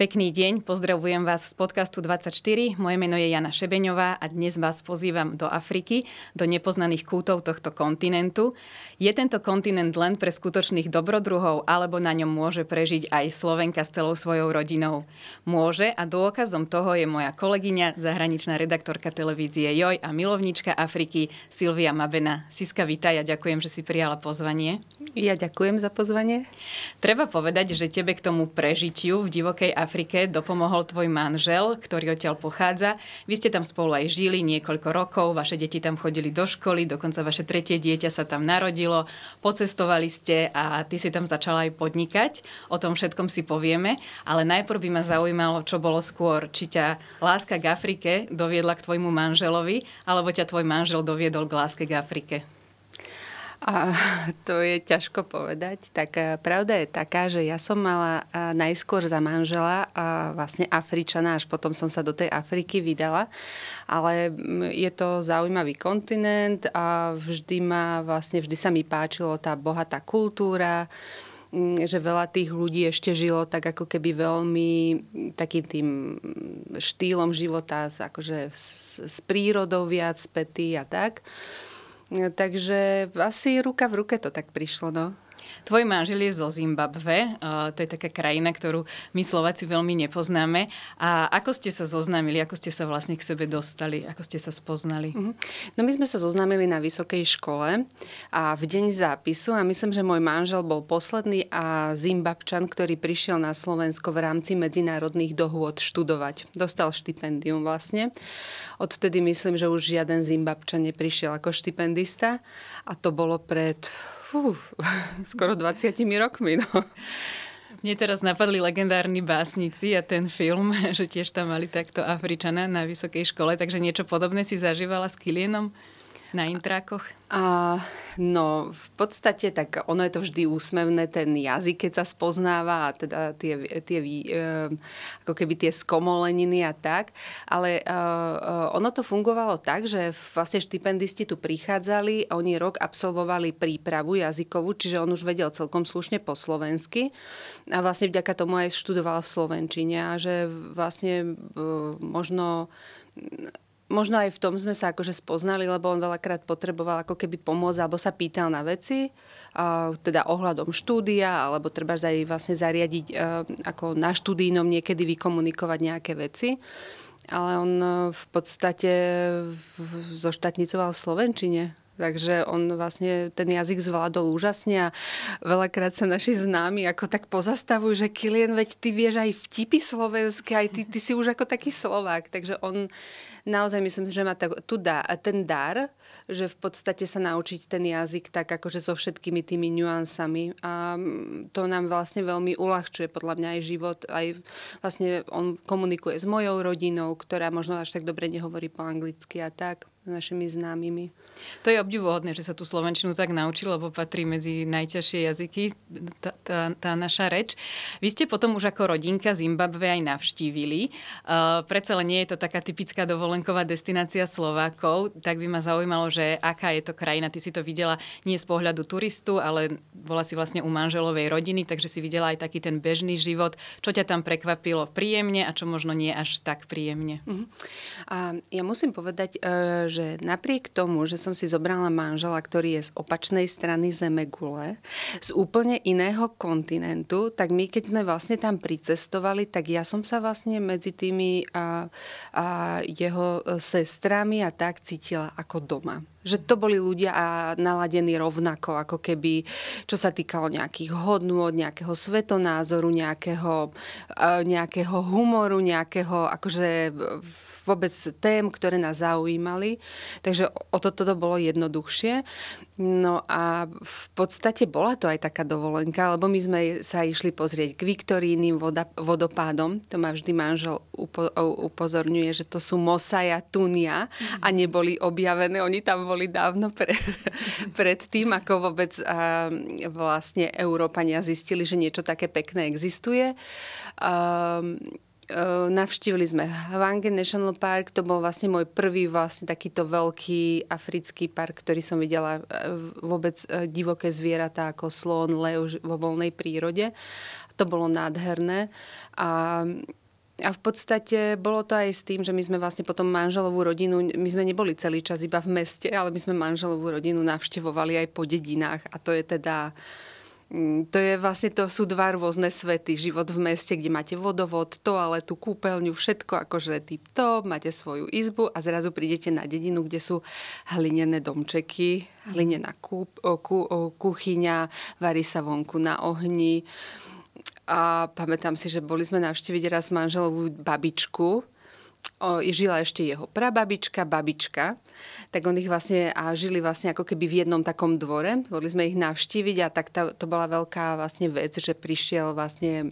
Pekný deň, pozdravujem vás z podcastu 24. Moje meno je Jana Šebeňová a dnes vás pozývam do Afriky, do nepoznaných kútov tohto kontinentu. Je tento kontinent len pre skutočných dobrodruhov, alebo na ňom môže prežiť aj Slovenka s celou svojou rodinou? Môže a dôkazom toho je moja kolegyňa, zahraničná redaktorka televízie Joj a milovnička Afriky Silvia Mabena. Siska, vítaj a ďakujem, že si prijala pozvanie. Ja ďakujem za pozvanie. Treba povedať, že tebe k tomu prežitiu v divokej Afrike Afrike dopomohol tvoj manžel, ktorý odtiaľ pochádza. Vy ste tam spolu aj žili niekoľko rokov, vaše deti tam chodili do školy, dokonca vaše tretie dieťa sa tam narodilo, pocestovali ste a ty si tam začala aj podnikať. O tom všetkom si povieme, ale najprv by ma zaujímalo, čo bolo skôr. Či ťa láska k Afrike doviedla k tvojmu manželovi, alebo ťa tvoj manžel doviedol k láske k Afrike? A to je ťažko povedať. Tak eh, pravda je taká, že ja som mala eh, najskôr za manžela a vlastne Afričana, až potom som sa do tej Afriky vydala. Ale mm, je to zaujímavý kontinent a vždy ma, vlastne vždy sa mi páčilo tá bohatá kultúra, mm, že veľa tých ľudí ešte žilo tak ako keby veľmi takým tým štýlom života, akože s, s prírodou viac spätý a tak. Takže asi ruka v ruke to tak prišlo, no. Tvoj manžel je zo Zimbabve, to je taká krajina, ktorú my Slováci veľmi nepoznáme. A ako ste sa zoznámili, ako ste sa vlastne k sebe dostali, ako ste sa spoznali? Mhm. No my sme sa zoznámili na vysokej škole a v deň zápisu a myslím, že môj manžel bol posledný a Zimbabčan, ktorý prišiel na Slovensko v rámci medzinárodných dohôd študovať. Dostal štipendium vlastne. Odtedy myslím, že už žiaden Zimbabčan neprišiel ako štipendista a to bolo pred fú, skoro 20 rokmi. No. Mne teraz napadli legendárni básnici a ten film, že tiež tam mali takto Afričana na vysokej škole, takže niečo podobné si zažívala s Kilienom na intrákoch? A, no, v podstate tak ono je to vždy úsmevné, ten jazyk, keď sa spoznáva a teda tie, tie e, ako keby tie skomoleniny a tak. Ale e, ono to fungovalo tak, že vlastne štipendisti tu prichádzali oni rok absolvovali prípravu jazykovú, čiže on už vedel celkom slušne po slovensky a vlastne vďaka tomu aj študoval v Slovenčine a že vlastne e, možno možno aj v tom sme sa akože spoznali, lebo on veľakrát potreboval ako keby pomôcť alebo sa pýtal na veci, teda ohľadom štúdia, alebo treba aj vlastne zariadiť uh, ako na štúdijnom niekedy vykomunikovať nejaké veci. Ale on uh, v podstate zoštatnicoval v Slovenčine. Takže on vlastne ten jazyk zvládol úžasne a veľakrát sa naši známi ako tak pozastavujú, že Kilien, veď ty vieš aj vtipy slovenské, aj ty, ty si už ako taký Slovák. Takže on naozaj myslím, že má tu dá, ten dar, že v podstate sa naučiť ten jazyk tak akože so všetkými tými nuansami a to nám vlastne veľmi uľahčuje podľa mňa aj život. Aj vlastne on komunikuje s mojou rodinou, ktorá možno až tak dobre nehovorí po anglicky a tak našimi známymi. To je obdivuhodné, že sa tú slovenčinu tak naučil, lebo patrí medzi najťažšie jazyky tá, tá, tá naša reč. Vy ste potom už ako rodinka Zimbabve aj navštívili. Uh, predsa len nie je to taká typická dovolenková destinácia Slovákov, tak by ma zaujímalo, že aká je to krajina. Ty si to videla nie z pohľadu turistu, ale bola si vlastne u manželovej rodiny, takže si videla aj taký ten bežný život. Čo ťa tam prekvapilo príjemne a čo možno nie až tak príjemne? Uh-huh. A ja musím povedať, uh, že napriek tomu, že som si zobrala manžela, ktorý je z opačnej strany Zemegule, z úplne iného kontinentu, tak my keď sme vlastne tam pricestovali, tak ja som sa vlastne medzi tými a, a jeho sestrami a tak cítila ako doma. Že to boli ľudia naladení rovnako, ako keby, čo sa týkalo nejakých hodnôt, nejakého svetonázoru, nejakého, e, nejakého humoru, nejakého akože vôbec tém, ktoré nás zaujímali. Takže o toto to bolo jednoduchšie. No a v podstate bola to aj taká dovolenka, lebo my sme sa išli pozrieť k Viktorínnym voda, vodopádom. To ma vždy manžel upo, upozorňuje, že to sú Mosaja Tunia a neboli objavené. Oni tam boli dávno pred, pred tým, ako vôbec a, vlastne Európania zistili, že niečo také pekné existuje. A, navštívili sme Hwange National Park, to bol vlastne môj prvý vlastne takýto veľký africký park, ktorý som videla vôbec divoké zvieratá ako slon, lev vo voľnej prírode. To bolo nádherné. A a v podstate bolo to aj s tým, že my sme vlastne potom manželovú rodinu, my sme neboli celý čas iba v meste, ale my sme manželovú rodinu navštevovali aj po dedinách. A to je teda Mm, to je vlastne, to sú dva rôzne svety. Život v meste, kde máte vodovod, toaletu, kúpeľňu, všetko akože typ to, máte svoju izbu a zrazu prídete na dedinu, kde sú hlinené domčeky, hlinená kú, kú, kuchyňa, varí sa vonku na ohni. A pamätám si, že boli sme navštíviť raz manželovú babičku, o, žila ešte jeho prababička, babička, tak on ich vlastne a žili vlastne ako keby v jednom takom dvore. Boli sme ich navštíviť a tak to, to bola veľká vlastne vec, že prišiel vlastne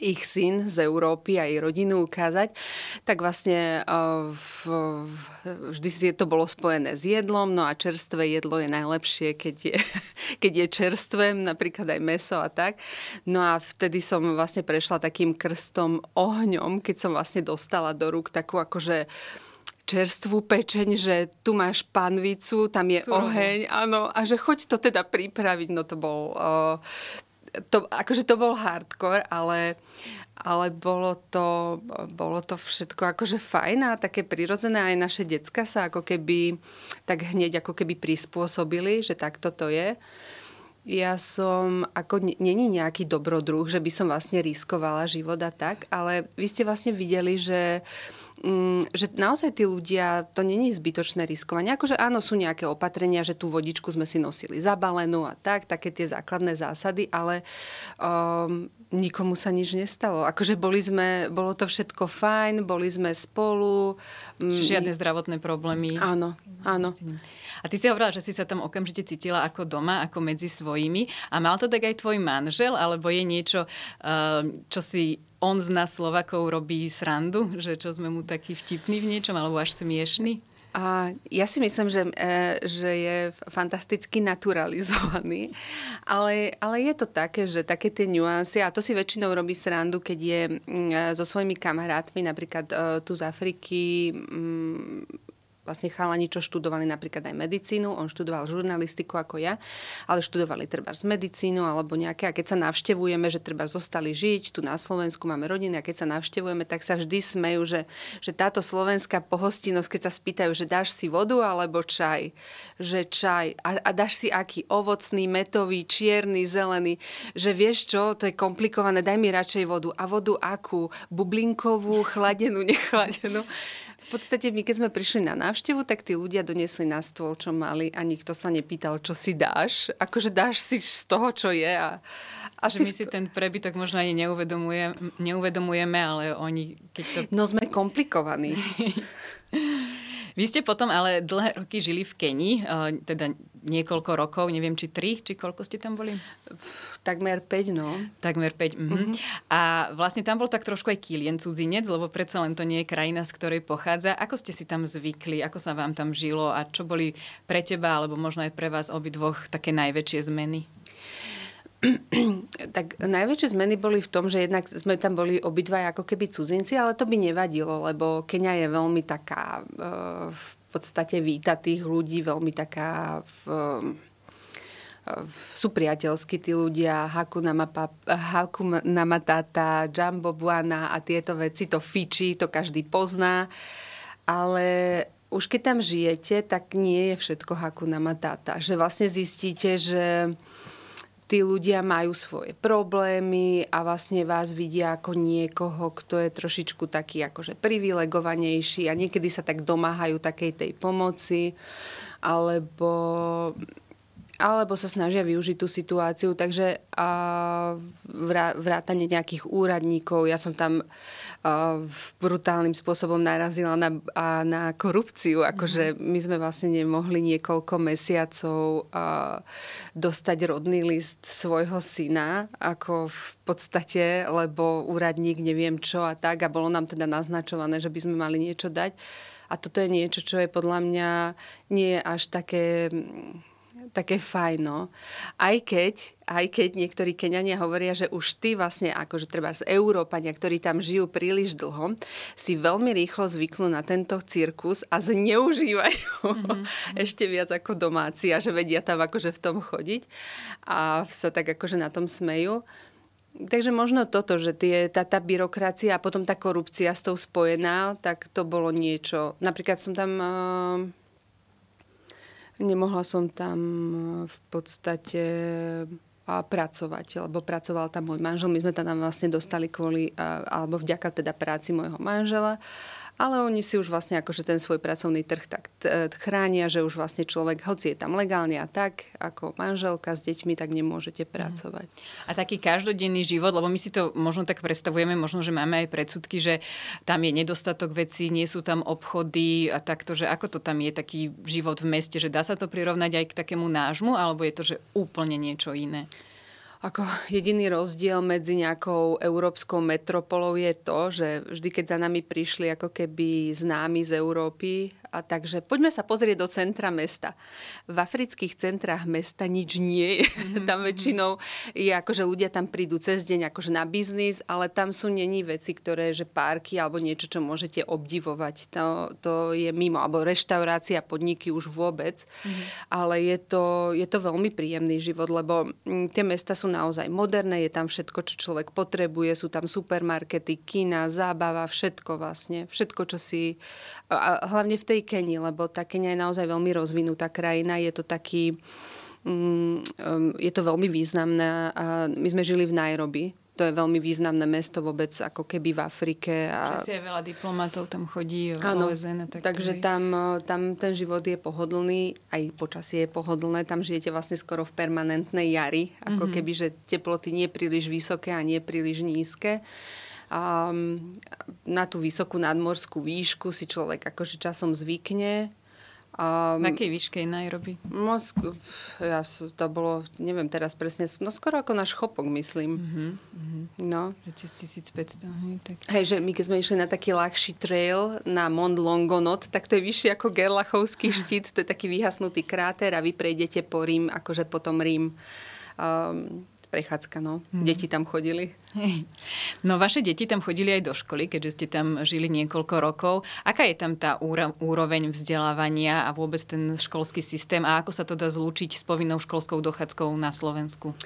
ich syn z Európy a jej rodinu ukázať, tak vlastne uh, vždy to bolo spojené s jedlom, no a čerstvé jedlo je najlepšie, keď je, keď je čerstvé, napríklad aj meso a tak. No a vtedy som vlastne prešla takým krstom ohňom, keď som vlastne dostala do rúk takú akože čerstvú pečeň, že tu máš panvicu, tam je Surovo. oheň, áno, a že choď to teda pripraviť, no to bol... Uh, to, akože to bol hardcore, ale, ale bolo, to, bolo to všetko akože fajn a také prirodzené. Aj naše decka sa ako keby tak hneď ako keby prispôsobili, že takto to je. Ja som, ako není nejaký dobrodruh, že by som vlastne riskovala život a tak, ale vy ste vlastne videli, že uh, že naozaj tí ľudia, to není zbytočné riskovanie. Akože áno, sú nejaké opatrenia, že tú vodičku sme si nosili zabalenú a tak, také tie základné zásady, ale um, nikomu sa nič nestalo. Akože boli sme, bolo to všetko fajn, boli sme spolu. Mm, Žiadne zdravotné problémy. Áno, áno. A ty si hovorila, že si sa tam okamžite cítila ako doma, ako medzi svojimi. A mal to tak aj tvoj manžel, alebo je niečo, ehm, čo si on z nás Slovakov robí srandu, že čo sme mu taký vtipný v niečom, alebo až smiešný? A ja si myslím, že, e, že je fantasticky naturalizovaný, ale, ale je to také, že také tie nuancy, a to si väčšinou robí srandu, keď je mm, e, so svojimi kamarátmi, napríklad e, tu z Afriky, mm, vlastne chalani, čo študovali napríklad aj medicínu, on študoval žurnalistiku ako ja, ale študovali treba z medicínu alebo nejaké, a keď sa navštevujeme, že treba zostali žiť, tu na Slovensku máme rodiny a keď sa navštevujeme, tak sa vždy smejú, že, že táto slovenská pohostinnosť, keď sa spýtajú, že dáš si vodu alebo čaj, že čaj a, a dáš si aký ovocný, metový, čierny, zelený, že vieš čo, to je komplikované, daj mi radšej vodu. A vodu akú? Bublinkovú, chladenú, nechladenú podstate my, keď sme prišli na návštevu, tak tí ľudia doniesli na stôl, čo mali a nikto sa nepýtal, čo si dáš. Akože dáš si z toho, čo je. A, a že my si ten prebytok možno ani neuvedomuje, neuvedomujeme, ale oni... Keď to... No sme komplikovaní. Vy ste potom ale dlhé roky žili v Kenii, eh, teda niekoľko rokov, neviem, či tri, či koľko ste tam boli? Takmer 5, no. Takmer 5, mhm. Mm-hmm. A vlastne tam bol tak trošku aj kilien cudzinec, lebo predsa len to nie je krajina, z ktorej pochádza. Ako ste si tam zvykli, ako sa vám tam žilo a čo boli pre teba, alebo možno aj pre vás obidvoch také najväčšie zmeny? tak najväčšie zmeny boli v tom, že jednak sme tam boli obidva ako keby cudzinci, ale to by nevadilo, lebo Kenia je veľmi taká e, v podstate víta tých ľudí, veľmi taká v, e, sú priateľskí tí ľudia, Hakuna, Mapa, Jumbo Buana a tieto veci, to fiči, to každý pozná, ale už keď tam žijete, tak nie je všetko Hakuna Matata. Že vlastne zistíte, že tí ľudia majú svoje problémy a vlastne vás vidia ako niekoho, kto je trošičku taký akože privilegovanejší a niekedy sa tak domáhajú takej tej pomoci. alebo alebo sa snažia využiť tú situáciu, takže a, vrátanie nejakých úradníkov, ja som tam a, brutálnym spôsobom narazila na, a, na korupciu, akože mhm. my sme vlastne nemohli niekoľko mesiacov a, dostať rodný list svojho syna, ako v podstate, lebo úradník neviem čo a tak a bolo nám teda naznačované, že by sme mali niečo dať. A toto je niečo, čo je podľa mňa nie až také také fajno. Aj keď, aj keď niektorí Keňania hovoria, že už ty vlastne, akože treba z Európania, ktorí tam žijú príliš dlho, si veľmi rýchlo zvyknú na tento cirkus a zneužívajú mm-hmm. ešte viac ako domáci a že vedia tam akože v tom chodiť a sa tak akože na tom smejú. Takže možno toto, že tie, tá, tá byrokracia a potom tá korupcia s tou spojená, tak to bolo niečo. Napríklad som tam... Uh, Nemohla som tam eh, v podstate a pracovať, lebo pracoval tam môj manžel. My sme tam vlastne dostali kvôli, alebo vďaka teda práci môjho manžela ale oni si už vlastne akože ten svoj pracovný trh tak chránia, že už vlastne človek, hoci je tam legálne a tak, ako manželka s deťmi, tak nemôžete mhm. pracovať. A taký každodenný život, lebo my si to možno tak predstavujeme, možno, že máme aj predsudky, že tam je nedostatok vecí, nie sú tam obchody a takto, že ako to tam je taký život v meste, že dá sa to prirovnať aj k takému nášmu, alebo je to, že úplne niečo iné? Ako jediný rozdiel medzi nejakou európskou metropolou je to, že vždy, keď za nami prišli ako keby známi z Európy, a takže poďme sa pozrieť do centra mesta. V afrických centrách mesta nič nie je. Mm-hmm. tam väčšinou je ako, že ľudia tam prídu cez deň akože na biznis, ale tam sú není veci, ktoré, že parky alebo niečo, čo môžete obdivovať. To, to je mimo. Alebo reštaurácia, podniky už vôbec. Mm-hmm. Ale je to, je to veľmi príjemný život, lebo mm, tie mesta sú naozaj moderné, je tam všetko, čo človek potrebuje, sú tam supermarkety, kina, zábava, všetko vlastne. Všetko, čo si... A hlavne v tej Keni, lebo tá Kenia je naozaj veľmi rozvinutá krajina. Je to taký... Um, je to veľmi významné. A my sme žili v Nairobi, to je veľmi významné mesto vôbec ako keby v Afrike. A... Že si aj veľa diplomatov tam chodí, Áno, OSN tak takže tam, tam ten život je pohodlný, aj počasie je pohodlné, tam žijete vlastne skoro v permanentnej jari, ako mm-hmm. keby, že teploty nie príliš vysoké a nie príliš nízke a na tú vysokú nadmorskú výšku si človek akože časom zvykne. A, v akej výške je Nairobi? Mosk, ja, to bolo, neviem teraz presne, no skoro ako náš chopok, myslím. Uh-huh, No. Že cez 1500. Hej, tak. hej, že my keď sme išli na taký ľahší trail na Mont Longonot, tak to je vyššie ako Gerlachovský štít, to je taký vyhasnutý kráter a vy prejdete po Rím, akože potom Rím. Um, prechádzka, no. Hmm. Deti tam chodili. No vaše deti tam chodili aj do školy, keďže ste tam žili niekoľko rokov. Aká je tam tá úroveň vzdelávania a vôbec ten školský systém a ako sa to dá zlúčiť s povinnou školskou dochádzkou na Slovensku?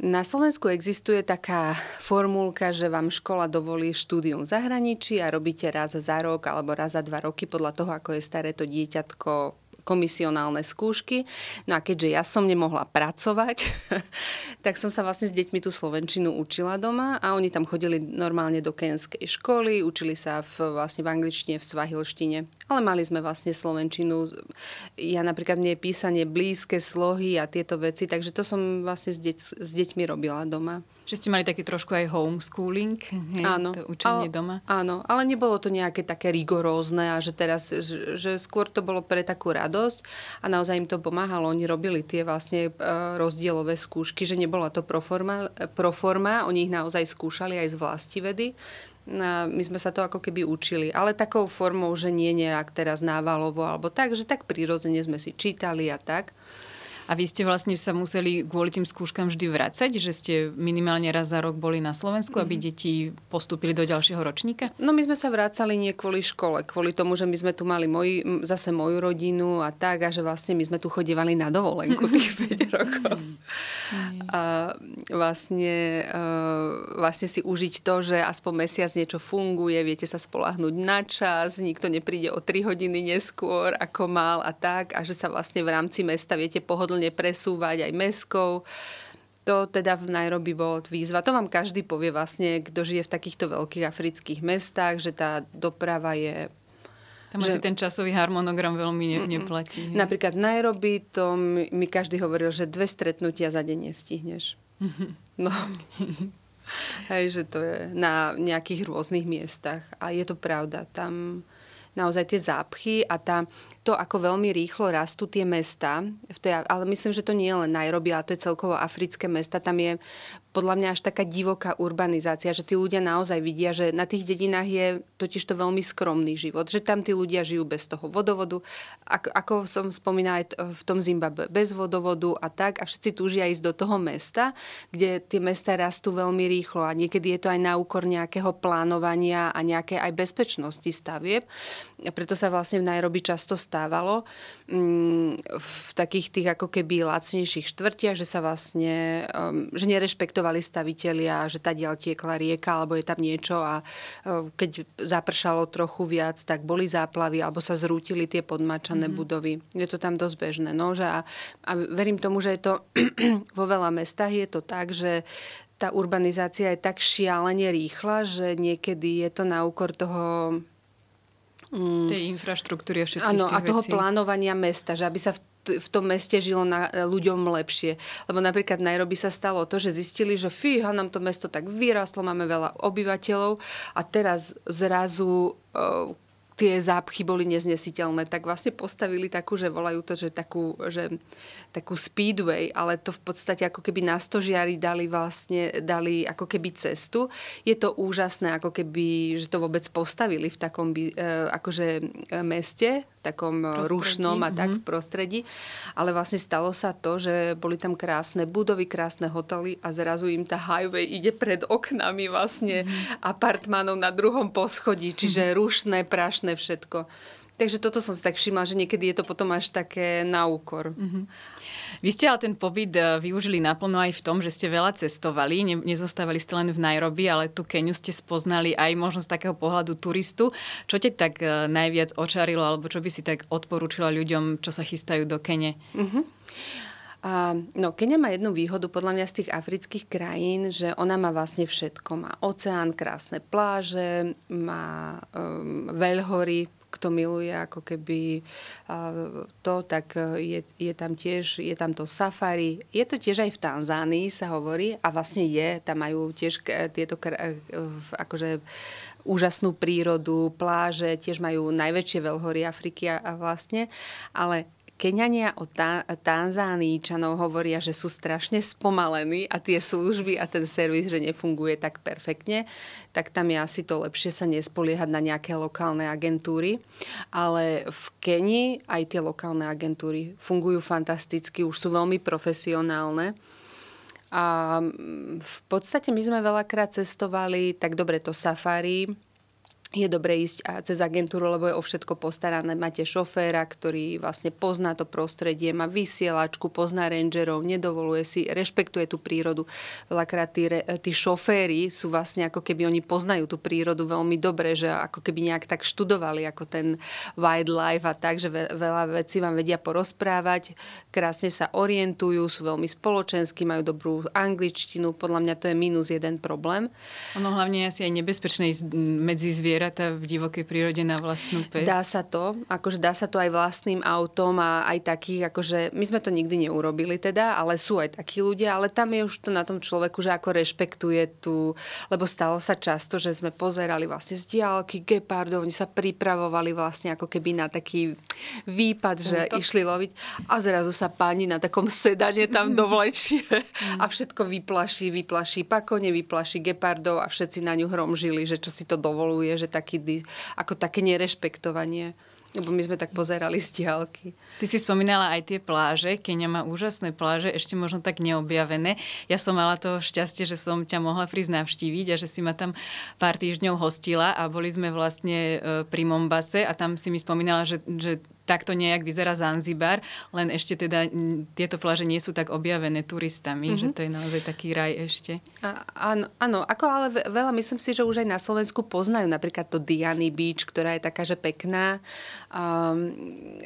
Na Slovensku existuje taká formulka, že vám škola dovolí štúdium v zahraničí a robíte raz za rok alebo raz za dva roky podľa toho, ako je staré to dieťatko komisionálne skúšky. No a keďže ja som nemohla pracovať, tak som sa vlastne s deťmi tú slovenčinu učila doma a oni tam chodili normálne do kenskej školy, učili sa v, vlastne v angličtine, v svahilštine, ale mali sme vlastne slovenčinu. Ja napríklad mne je písanie blízke slohy a tieto veci, takže to som vlastne s, deť, s deťmi robila doma. Že ste mali taký trošku aj homeschooling, hej, áno, to učenie ale, doma. Áno, ale nebolo to nejaké také rigorózne a že teraz, že, že skôr to bolo pre takú radosť a naozaj im to pomáhalo. Oni robili tie vlastne e, rozdielové skúšky, že nebola to proforma, proforma oni ich naozaj skúšali aj z vlasti vedy. A my sme sa to ako keby učili, ale takou formou, že nie nejak teraz návalovo alebo tak, že tak prirodzene sme si čítali a tak. A vy ste vlastne sa museli kvôli tým skúškam vždy vracať, že ste minimálne raz za rok boli na Slovensku, mm-hmm. aby mhm. deti postúpili do ďalšieho ročníka? No my sme sa vracali nie kvôli škole, kvôli tomu, že my sme tu mali moj, zase moju rodinu a tak, a že vlastne my sme tu chodívali na dovolenku tých 5 rokov. Mm-hmm. A vlastne, uh, vlastne si užiť to, že aspoň mesiac niečo funguje, viete sa spolahnúť na čas, nikto nepríde o 3 hodiny neskôr, ako mal a tak, a že sa vlastne v rámci mesta viete pohodlne pohodlne presúvať aj meskou. To teda v Nairobi bol výzva. To vám každý povie vlastne, kto žije v takýchto veľkých afrických mestách, že tá doprava je Tam že, asi ten časový harmonogram veľmi ne, neplatí. Mm-mm. Napríklad v Nairobi to mi, mi každý hovoril, že dve stretnutia za deň nestihneš. Mm-hmm. No. Hej, že to je na nejakých rôznych miestach. A je to pravda. Tam naozaj tie zápchy a tá, to, ako veľmi rýchlo rastú tie mesta, v tej, ale myslím, že to nie je len Nairobi, ale to je celkovo africké mesta, tam je podľa mňa až taká divoká urbanizácia, že tí ľudia naozaj vidia, že na tých dedinách je totiž to veľmi skromný život, že tam tí ľudia žijú bez toho vodovodu, ako, ako som spomínala aj v tom Zimbabwe, bez vodovodu a tak a všetci túžia ísť do toho mesta, kde tie mesta rastú veľmi rýchlo a niekedy je to aj na úkor nejakého plánovania a nejaké aj bezpečnosti stavieb. A preto sa vlastne v Nairobi často stávalo mm, v takých tých ako keby lacnejších štvrtiach, že sa vlastne, um, že nerešpektovali stavitelia, že tá diaľ tiekla rieka alebo je tam niečo a e, keď zapršalo trochu viac, tak boli záplavy alebo sa zrútili tie podmačané mm-hmm. budovy. Je to tam dosť bežné. No, že a, a verím tomu, že je to vo veľa mestách je to tak, že tá urbanizácia je tak šialene rýchla, že niekedy je to na úkor toho mm, tej infraštruktúry a všetkých Áno, a toho vecí. plánovania mesta, že aby sa v v tom meste žilo na, ľuďom lepšie. Lebo napríklad Nairobi sa stalo to, že zistili, že fíha, nám to mesto tak vyrastlo, máme veľa obyvateľov a teraz zrazu uh, tie zápchy boli neznesiteľné, tak vlastne postavili takú, že volajú to, že takú, že, takú speedway, ale to v podstate ako keby na stožiari dali vlastne, dali ako keby cestu. Je to úžasné, ako keby, že to vôbec postavili v takom e, akože e, meste, takom prostredí. rušnom a tak mm-hmm. v prostredí. Ale vlastne stalo sa to, že boli tam krásne budovy, krásne hotely a zrazu im tá highway ide pred oknami vlastne mm-hmm. na druhom poschodí, čiže mm-hmm. rušné, prašné všetko. Takže toto som si tak všimla, že niekedy je to potom až také na úkor. Mm-hmm. Vy ste ale ten pobyt e, využili naplno aj v tom, že ste veľa cestovali. Ne, nezostávali ste len v Nairobi, ale tú Keniu ste spoznali aj možno z takého pohľadu turistu. Čo te tak e, najviac očarilo, alebo čo by si tak odporúčila ľuďom, čo sa chystajú do Kene? Mm-hmm. Uh, no, Kenia má jednu výhodu podľa mňa z tých afrických krajín, že ona má vlastne všetko. Má oceán, krásne pláže, má um, veľhory, kto miluje ako keby to, tak je, je tam tiež, je tam to safari. Je to tiež aj v Tanzánii sa hovorí a vlastne je, tam majú tiež tieto akože úžasnú prírodu, pláže, tiež majú najväčšie veľhory Afriky a vlastne, ale Keňania o tá, hovoria, že sú strašne spomalení a tie služby a ten servis, že nefunguje tak perfektne, tak tam je asi to lepšie sa nespoliehať na nejaké lokálne agentúry. Ale v Keni aj tie lokálne agentúry fungujú fantasticky, už sú veľmi profesionálne. A v podstate my sme veľakrát cestovali, tak dobre to safari, je dobre ísť cez agentúru, lebo je o všetko postarané. Máte šoféra, ktorý vlastne pozná to prostredie, má vysielačku, pozná rangerov, nedovoluje si, rešpektuje tú prírodu. Veľakrát tí, tí šoféry sú vlastne ako keby oni poznajú tú prírodu veľmi dobre, že ako keby nejak tak študovali ako ten wildlife a tak, že veľa vecí vám vedia porozprávať, krásne sa orientujú, sú veľmi spoločenskí, majú dobrú angličtinu. Podľa mňa to je minus jeden problém. Ono hlavne asi aj nebezpečné medzi zvier zvieratá v divokej prírode na vlastnú pes? Dá sa to, akože dá sa to aj vlastným autom a aj takých, akože my sme to nikdy neurobili teda, ale sú aj takí ľudia, ale tam je už to na tom človeku, že ako rešpektuje tú, lebo stalo sa často, že sme pozerali vlastne z diálky gepardov, oni sa pripravovali vlastne ako keby na taký výpad, že to... išli loviť a zrazu sa páni na takom sedane tam dovlečie a všetko vyplaší, vyplaší pakone, vyplaší gepardov a všetci na ňu hromžili, že čo si to dovoluje, že taký, ako také nerešpektovanie. Lebo my sme tak pozerali z diálky. Ty si spomínala aj tie pláže. Kenia má úžasné pláže, ešte možno tak neobjavené. Ja som mala to šťastie, že som ťa mohla prísť navštíviť a že si ma tam pár týždňov hostila a boli sme vlastne e, pri Mombase a tam si mi spomínala, že, že takto nejak vyzerá Zanzibar, len ešte teda tieto pláže nie sú tak objavené turistami, mm-hmm. že to je naozaj taký raj ešte. A, áno, áno, ako ale veľa, myslím si, že už aj na Slovensku poznajú napríklad to Diany Beach, ktorá je taká, že pekná. Um,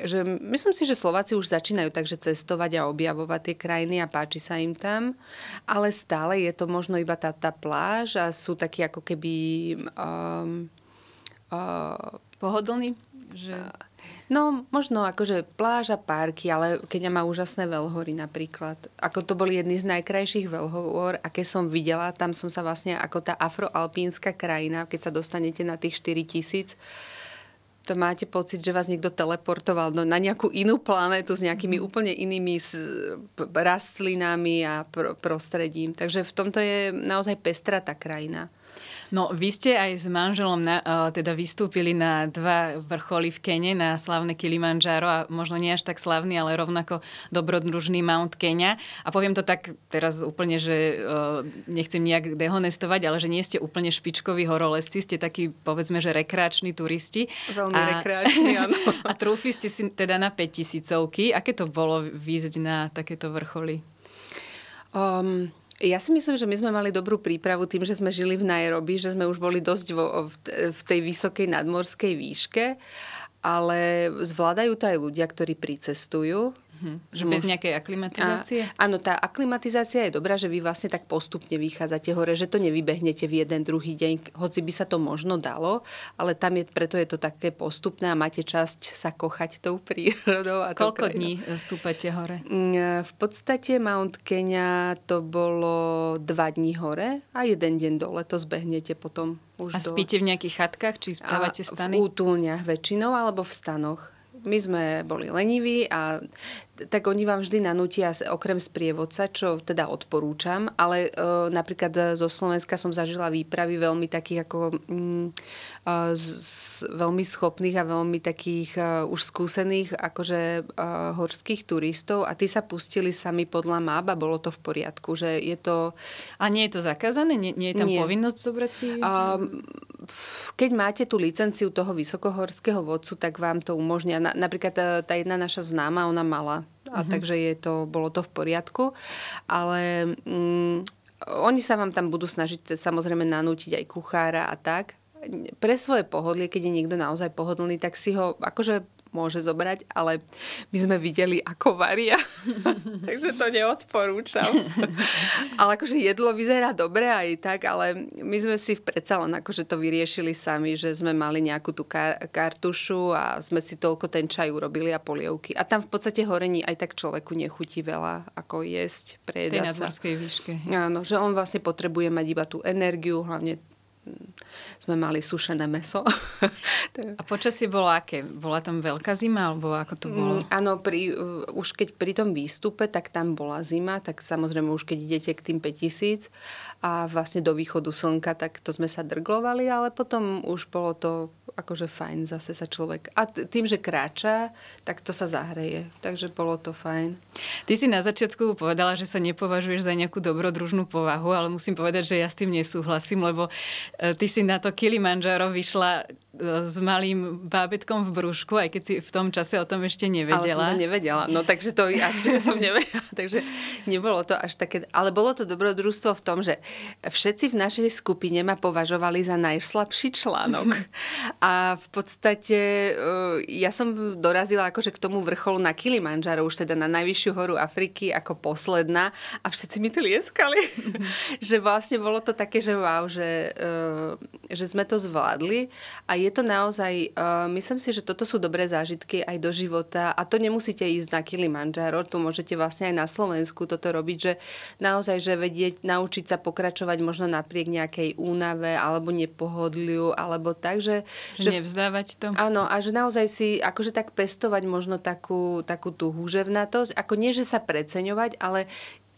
že myslím si, že Slováci už začínajú takže cestovať a objavovať tie krajiny a páči sa im tam, ale stále je to možno iba tá, tá pláž a sú takí ako keby... Um, uh, Pohodlný? Že... No, možno akože pláža, parky, ale Kenia má úžasné veľhory napríklad. Ako to boli jedny z najkrajších veľhor, aké som videla. Tam som sa vlastne ako tá afroalpínska krajina, keď sa dostanete na tých 4 tisíc, to máte pocit, že vás niekto teleportoval no, na nejakú inú planetu s nejakými mm. úplne inými rastlinami a pr- prostredím. Takže v tomto je naozaj pestrá tá krajina. No, vy ste aj s manželom na, uh, teda vystúpili na dva vrcholy v Kene, na slavné Kilimanjaro a možno nie až tak slavný, ale rovnako dobrodružný Mount Kenya. A poviem to tak teraz úplne, že uh, nechcem nejak dehonestovať, ale že nie ste úplne špičkoví horolezci, ste takí, povedzme, že rekreační turisti. Veľmi a, rekreační, áno. A trúfli ste si teda na 5000 Aké to bolo výjsť na takéto vrcholy? Um, ja si myslím, že my sme mali dobrú prípravu tým, že sme žili v Nairobi, že sme už boli dosť vo, v tej vysokej nadmorskej výške, ale zvládajú to aj ľudia, ktorí pricestujú Uh-huh. Že bez nejakej aklimatizácie? A, áno, tá aklimatizácia je dobrá, že vy vlastne tak postupne vychádzate hore, že to nevybehnete v jeden, druhý deň, hoci by sa to možno dalo, ale tam je, preto je to také postupné a máte časť sa kochať tou prírodou. A Koľko dní stúpate hore? Mm, v podstate Mount Kenya to bolo dva dní hore a jeden deň dole, to zbehnete potom už A spíte do... v nejakých chatkách, či spávate stany? V útulniach väčšinou, alebo v stanoch my sme boli leniví a tak oni vám vždy nanútia okrem sprievodca, čo teda odporúčam, ale e, napríklad zo Slovenska som zažila výpravy veľmi takých ako mm, e, z, z, veľmi schopných a veľmi takých e, už skúsených akože e, horských turistov a tí sa pustili sami podľa map a bolo to v poriadku, že je to... A nie je to zakázané? Nie, nie je tam nie. povinnosť zobrať si? Um, keď máte tú licenciu toho vysokohorského vodcu, tak vám to umožňa. Na, napríklad tá jedna naša známa, ona mala. A uh-huh. takže je to, bolo to v poriadku. Ale mm, oni sa vám tam budú snažiť samozrejme nanútiť aj kuchára a tak. Pre svoje pohodlie, keď je niekto naozaj pohodlný, tak si ho akože môže zobrať, ale my sme videli, ako varia, takže to neodporúčam. ale akože jedlo vyzerá dobre aj tak, ale my sme si predsa len akože to vyriešili sami, že sme mali nejakú tú kar- kartušu a sme si toľko ten čaj urobili a polievky. A tam v podstate horení aj tak človeku nechutí veľa, ako jesť, prejedať sa. výške. Áno, že on vlastne potrebuje mať iba tú energiu, hlavne sme mali sušené meso. A počasie bolo aké? Bola tam veľká zima, alebo ako to bolo? Mm, áno, uh, už keď pri tom výstupe, tak tam bola zima, tak samozrejme už keď idete k tým 5000 a vlastne do východu slnka, tak to sme sa drglovali, ale potom už bolo to akože fajn, zase sa človek... A tým, že kráča, tak to sa zahreje. Takže bolo to fajn. Ty si na začiatku povedala, že sa nepovažuješ za nejakú dobrodružnú povahu, ale musím povedať, že ja s tým nesúhlasím, lebo ty si na to Kilimanjaro vyšla s malým bábetkom v brúšku, aj keď si v tom čase o tom ešte nevedela. Ale som to nevedela. No takže to že som nevedela. takže nebolo to až také... Ale bolo to dobrodružstvo v tom, že všetci v našej skupine ma považovali za najslabší článok. A v podstate eh, ja som dorazila akože k tomu vrcholu na Kilimanjaro, už teda na najvyššiu horu Afriky ako posledná a všetci mi tlieskali. že vlastne bolo to také, že wow, že, eh, že sme to zvládli a je to naozaj, uh, myslím si, že toto sú dobré zážitky aj do života a to nemusíte ísť na Kilimanjaro, tu môžete vlastne aj na Slovensku toto robiť, že naozaj, že vedieť, naučiť sa pokračovať možno napriek nejakej únave alebo nepohodliu, alebo tak, že... Že, že nevzdávať to. Áno, a že naozaj si akože tak pestovať možno takú, takú tú húževnatosť, ako nie, že sa preceňovať, ale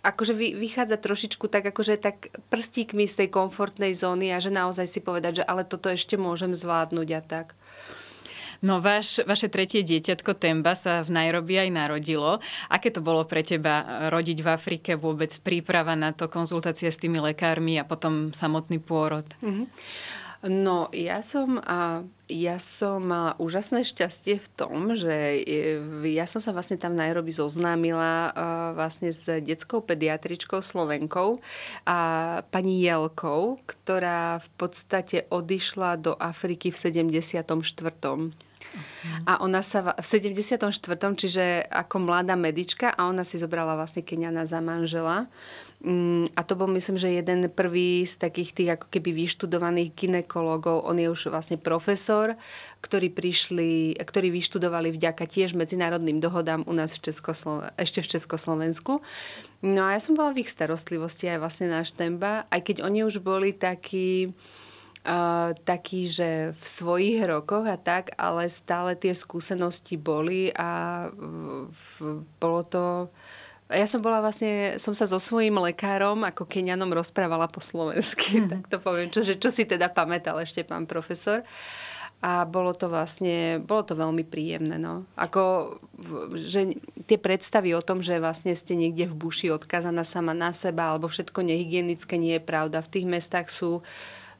akože vy, vychádza trošičku tak akože tak prstíkmi z tej komfortnej zóny a že naozaj si povedať, že ale toto ešte môžem zvládnuť a tak. No vaš, vaše tretie dieťatko Temba sa v Nairobi aj narodilo. Aké to bolo pre teba rodiť v Afrike vôbec príprava na to, konzultácia s tými lekármi a potom samotný pôrod? Mm-hmm. No, ja som, ja som mala úžasné šťastie v tom, že e, ja som sa vlastne tam v Nairobi zoznámila vlastne s detskou pediatričkou Slovenkou a pani Jelkou, ktorá v podstate odišla do Afriky v 74. A ona sa v 74. čiže ako mladá medička a ona si zobrala vlastne Keniana za manžela. Mm, a to bol myslím, že jeden prvý z takých tých ako keby vyštudovaných ginekologov. On je už vlastne profesor, ktorí prišli, ktorí vyštudovali vďaka tiež medzinárodným dohodám u nás v Českoslo- ešte v Československu. No a ja som bola v ich starostlivosti aj vlastne na Štemba, aj keď oni už boli takí Uh, taký, že v svojich rokoch a tak, ale stále tie skúsenosti boli a v, bolo to ja som bola vlastne, som sa so svojím lekárom ako Kenianom rozprávala po slovensky, mm. tak to poviem, čo, že, čo si teda pamätal ešte pán profesor. A bolo to vlastne, bolo to veľmi príjemné, no. Ako, že tie predstavy o tom, že vlastne ste niekde v buši odkazaná sama na seba, alebo všetko nehygienické, nie je pravda. V tých mestách sú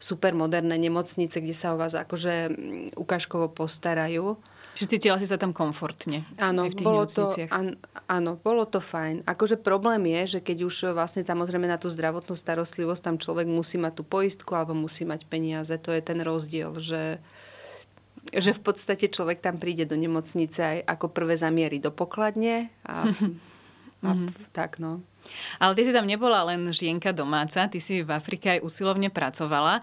super moderné nemocnice, kde sa o vás akože ukážkovo postarajú. Čiže cítila si sa tam komfortne? Áno, bolo to, an, áno, bolo to fajn. Akože problém je, že keď už vlastne samozrejme na tú zdravotnú starostlivosť tam človek musí mať tú poistku alebo musí mať peniaze, to je ten rozdiel, že že v podstate človek tam príde do nemocnice aj ako prvé zamieri do pokladne a, a mm-hmm. tak no. Ale ty si tam nebola len žienka domáca, ty si v Afrike aj usilovne pracovala.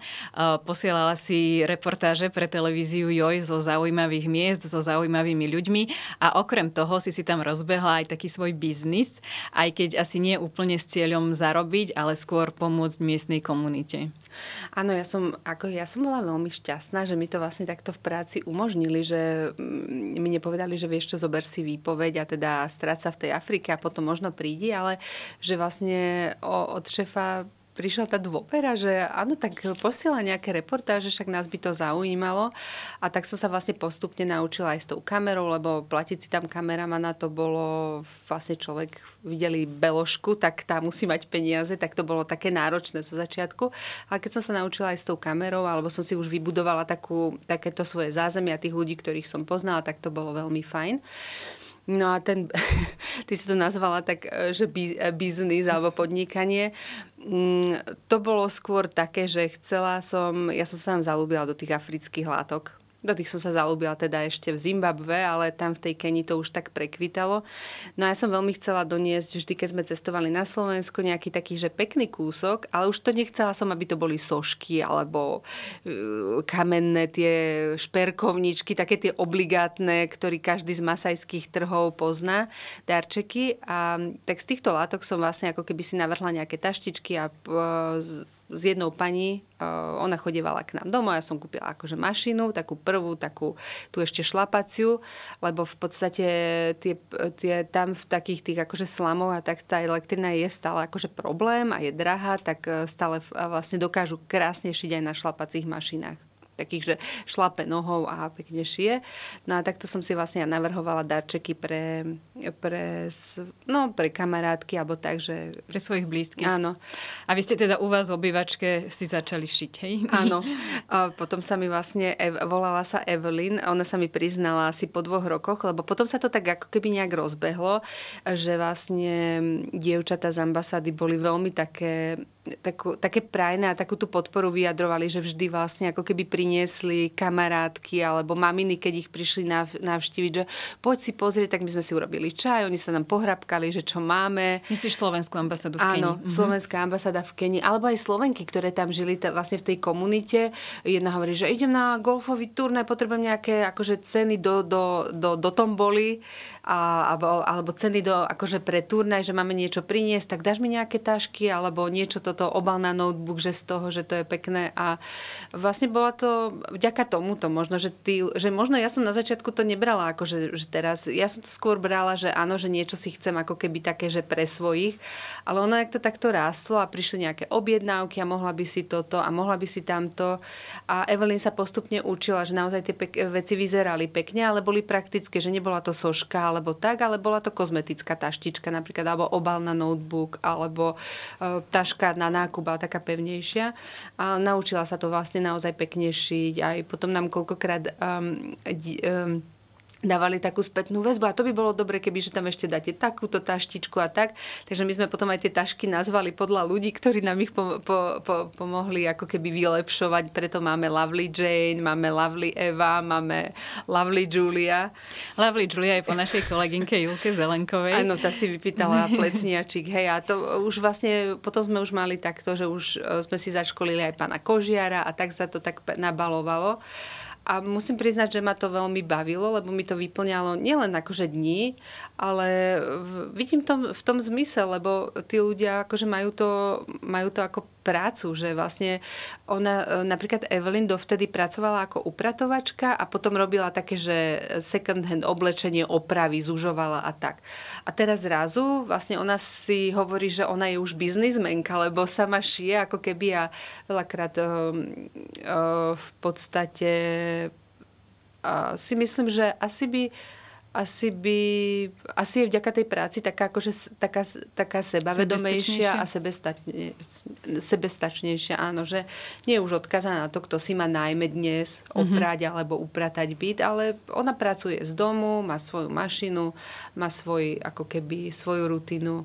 Posielala si reportáže pre televíziu JOJ zo zaujímavých miest, so zaujímavými ľuďmi a okrem toho si si tam rozbehla aj taký svoj biznis, aj keď asi nie úplne s cieľom zarobiť, ale skôr pomôcť miestnej komunite. Áno, ja som, ako ja som bola veľmi šťastná, že mi to vlastne takto v práci umožnili, že mm, mi nepovedali, že vieš čo, zober si výpoveď a teda stráca v tej Afrike a potom možno prídi, ale že vlastne od šefa prišla tá dôvera, že áno, tak posiela nejaké reportáže, však nás by to zaujímalo. A tak som sa vlastne postupne naučila aj s tou kamerou, lebo platiť si tam kameramana to bolo vlastne človek, videli beložku, tak tá musí mať peniaze, tak to bolo také náročné zo začiatku. Ale keď som sa naučila aj s tou kamerou, alebo som si už vybudovala takú, takéto svoje zázemia tých ľudí, ktorých som poznala, tak to bolo veľmi fajn. No a ten, ty si to nazvala tak, e, že e, biznis alebo podnikanie. Mm, to bolo skôr také, že chcela som, ja som sa tam zalúbila do tých afrických látok do tých som sa zalúbila teda ešte v Zimbabve, ale tam v tej Keni to už tak prekvitalo. No a ja som veľmi chcela doniesť vždy, keď sme cestovali na Slovensko, nejaký taký, že pekný kúsok, ale už to nechcela som, aby to boli sošky alebo uh, kamenné tie šperkovničky, také tie obligátne, ktorý každý z masajských trhov pozná, darčeky. A tak z týchto látok som vlastne ako keby si navrhla nejaké taštičky a uh, s jednou pani, ona chodievala k nám domov, ja som kúpila akože mašinu, takú prvú, takú tu ešte šlapaciu, lebo v podstate tie, tie, tam v takých tých akože slamoch a tak tá elektrina je stále akože problém a je drahá, tak e, stále vlastne dokážu krásne šiť aj na šlapacích mašinách takých, že šlape nohou a pekne šije. No a takto som si vlastne ja navrhovala darčeky pre, pre, no, pre kamarátky alebo tak, že... Pre svojich blízkych. Áno. A vy ste teda u vás v obývačke si začali šiť, hej? Áno. A potom sa mi vlastne, volala sa Evelyn, ona sa mi priznala asi po dvoch rokoch, lebo potom sa to tak ako keby nejak rozbehlo, že vlastne dievčata z ambasády boli veľmi také takú, také prajné a takú tú podporu vyjadrovali, že vždy vlastne ako keby priniesli kamarátky alebo maminy, keď ich prišli nav, navštíviť, že poď si pozrieť, tak my sme si urobili čaj, oni sa nám pohrabkali, že čo máme. Myslíš slovenskú ambasádu v Kenii? Áno, mhm. slovenská ambasáda v Kenii, alebo aj Slovenky, ktoré tam žili t- vlastne v tej komunite. Jedna hovorí, že idem na golfový turné, potrebujem nejaké akože ceny do, do, do, do tomboli a, alebo, alebo ceny do, akože pre turnaj, že máme niečo priniesť, tak dáš mi nejaké tašky alebo niečo toto obal na notebook, že z toho, že to je pekné. A vlastne bola to vďaka tomuto možno, že, ty, že možno ja som na začiatku to nebrala ako, že, že teraz, ja som to skôr brala, že áno, že niečo si chcem ako keby také, že pre svojich, ale ono, jak to takto rástlo a prišli nejaké objednávky a mohla by si toto a mohla by si tamto. A Evelyn sa postupne učila, že naozaj tie pek- veci vyzerali pekne, ale boli praktické, že nebola to soška alebo tak, ale bola to kozmetická taštička napríklad, alebo obal na notebook, alebo e, taška na nákup, bola taká pevnejšia. A naučila sa to vlastne naozaj pekne šiť. Aj potom nám koľkokrát um, um, dávali takú spätnú väzbu a to by bolo dobre, keby že tam ešte dáte takúto taštičku a tak. Takže my sme potom aj tie tašky nazvali podľa ľudí, ktorí nám ich po, po, po, pomohli ako keby vylepšovať. Preto máme Lovely Jane, máme Lovely Eva, máme Lovely Julia. Lovely Julia je po našej kolegynke Julke Zelenkovej. Áno, tá si vypýtala plecniačik. Hej, a to už vlastne, potom sme už mali takto, že už e, sme si zaškolili aj pána Kožiara a tak sa to tak nabalovalo. A musím priznať, že ma to veľmi bavilo, lebo mi to vyplňalo nielen akože dní, ale vidím tom, v tom zmysel, lebo tí ľudia akože majú to, majú to ako prácu, že vlastne ona, e, napríklad Evelyn dovtedy pracovala ako upratovačka a potom robila také, že second hand oblečenie, opravy, zužovala a tak. A teraz zrazu vlastne ona si hovorí, že ona je už biznismenka, lebo sama šije ako keby a veľakrát uh, uh, v podstate uh, si myslím, že asi by asi by, asi je vďaka tej práci taká, akože, taká, taká sebavedomejšia a sebestačne, sebestačnejšia, áno, že nie je už odkazaná na to, kto si má najmä dnes mhm. oprať mm-hmm. alebo upratať byt, ale ona pracuje z domu, má svoju mašinu, má svoj, ako keby, svoju rutinu.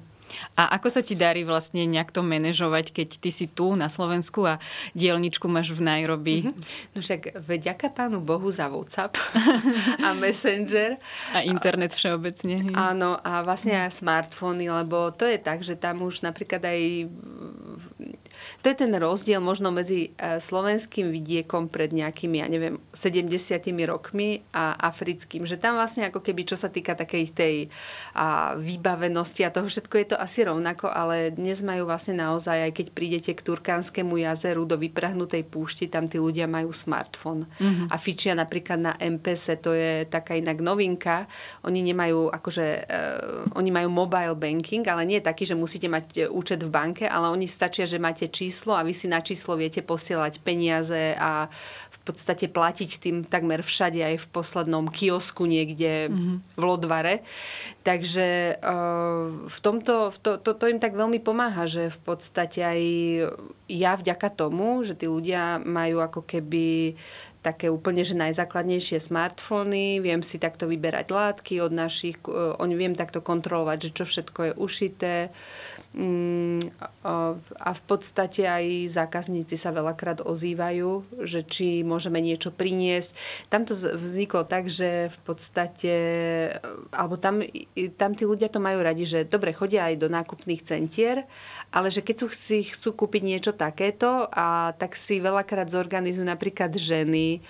A ako sa ti darí vlastne nejak to manažovať, keď ty si tu na Slovensku a dielničku máš v Nairobi? Mm-hmm. No však vďaka pánu Bohu za WhatsApp a Messenger. A internet všeobecne. Áno, a vlastne aj smartfóny, lebo to je tak, že tam už napríklad aj to je ten rozdiel možno medzi e, slovenským vidiekom pred nejakými, ja neviem, 70 rokmi a africkým, že tam vlastne ako keby, čo sa týka takej tej a, vybavenosti a toho všetko je to asi rovnako, ale dnes majú vlastne naozaj, aj keď prídete k Turkánskému jazeru do vyprahnutej púšti, tam tí ľudia majú smartfón mm-hmm. a fičia napríklad na MPS, to je taká inak novinka. Oni nemajú, akože, uh, oni majú mobile banking, ale nie taký, že musíte mať účet v banke, ale oni stačia, že máte číslo a vy si na číslo viete posielať peniaze a v podstate platiť tým takmer všade aj v poslednom kiosku niekde mm-hmm. v Lodvare. Takže uh, v tomto, v to, to, to im tak veľmi pomáha, že v podstate aj ja vďaka tomu, že tí ľudia majú ako keby také úplne, že najzákladnejšie smartfóny, viem si takto vyberať látky od našich, uh, oni viem takto kontrolovať, že čo všetko je ušité. Mm, a v podstate aj zákazníci sa veľakrát ozývajú, že či môžeme niečo priniesť. Tam to vzniklo tak, že v podstate, alebo tam, tam tí ľudia to majú radi, že dobre, chodia aj do nákupných centier, ale že keď si chcú kúpiť niečo takéto, a tak si veľakrát zorganizujú napríklad ženy,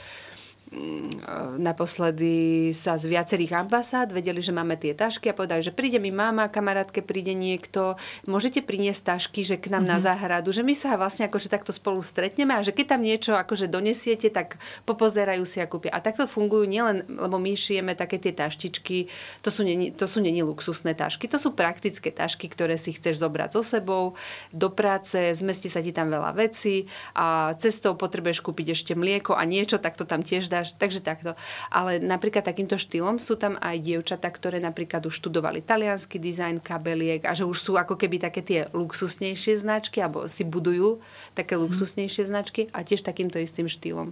naposledy sa z viacerých ambasád vedeli, že máme tie tašky a povedali, že príde mi mama, kamarátke príde niekto, môžete priniesť tašky, že k nám mm-hmm. na mhm. záhradu, že my sa vlastne akože takto spolu stretneme a že keď tam niečo akože donesiete, tak popozerajú si a kúpia. A takto fungujú nielen, lebo my šijeme také tie taštičky, to sú, neni, to sú neni luxusné tašky, to sú praktické tašky, ktoré si chceš zobrať so sebou do práce, zmestí sa ti tam veľa vecí a cestou potrebuješ kúpiť ešte mlieko a niečo, tak to tam tiež dá dáš, takže takto. Ale napríklad takýmto štýlom sú tam aj dievčatá, ktoré napríklad už študovali talianský dizajn kabeliek a že už sú ako keby také tie luxusnejšie značky, alebo si budujú také mhm. luxusnejšie značky a tiež takýmto istým štýlom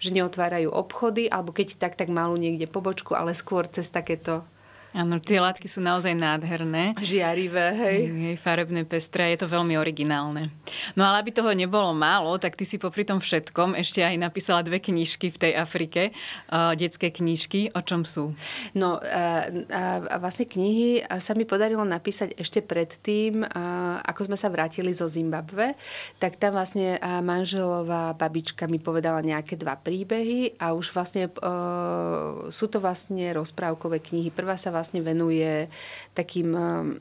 že neotvárajú obchody, alebo keď tak, tak malú niekde pobočku, ale skôr cez takéto Áno, tie látky sú naozaj nádherné. Žiarivé, hej. Hej, farebné, pestré, je to veľmi originálne. No ale aby toho nebolo málo, tak ty si popri tom všetkom ešte aj napísala dve knižky v tej Afrike, uh, detské knižky. O čom sú? No, uh, uh, vlastne knihy sa mi podarilo napísať ešte predtým, uh, ako sme sa vrátili zo Zimbabve, tak tam vlastne uh, manželová babička mi povedala nejaké dva príbehy a už vlastne uh, sú to vlastne rozprávkové knihy. Prvá sa vlastne venuje takým uh,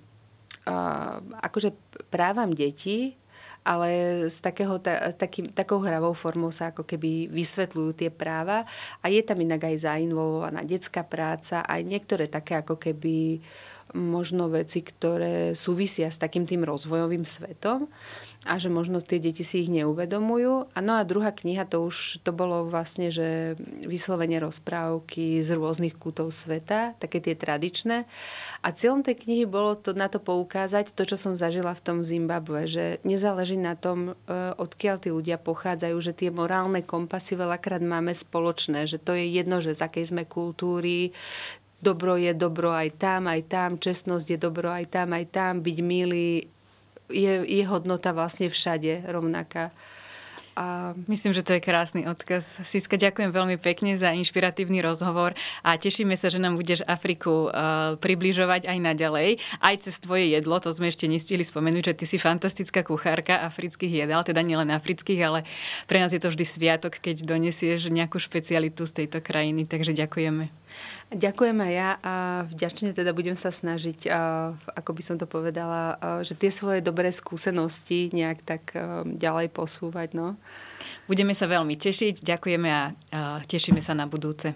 akože právam detí, ale s, takého, ta, takým, takou hravou formou sa ako keby vysvetľujú tie práva. A je tam inak aj zainvolvovaná detská práca, aj niektoré také ako keby možno veci, ktoré súvisia s takým tým rozvojovým svetom a že možno tie deti si ich neuvedomujú. A no a druhá kniha, to už to bolo vlastne, že vyslovene rozprávky z rôznych kútov sveta, také tie tradičné. A cieľom tej knihy bolo to na to poukázať, to, čo som zažila v tom Zimbabwe, že nezáleží záleží na tom, odkiaľ tí ľudia pochádzajú, že tie morálne kompasy veľakrát máme spoločné, že to je jedno, že z akej sme kultúry, dobro je dobro aj tam, aj tam, čestnosť je dobro aj tam, aj tam, byť milý je, je hodnota vlastne všade rovnaká. A... Myslím, že to je krásny odkaz. Siska, ďakujem veľmi pekne za inšpiratívny rozhovor a tešíme sa, že nám budeš Afriku uh, približovať aj naďalej, aj cez tvoje jedlo. To sme ešte nestihli spomenúť, že ty si fantastická kuchárka afrických jedál, teda nielen afrických, ale pre nás je to vždy sviatok, keď donesieš nejakú špecialitu z tejto krajiny, takže ďakujeme. Ďakujem aj ja a vďačne teda budem sa snažiť, ako by som to povedala, že tie svoje dobré skúsenosti nejak tak ďalej posúvať. No. Budeme sa veľmi tešiť, ďakujeme a tešíme sa na budúce.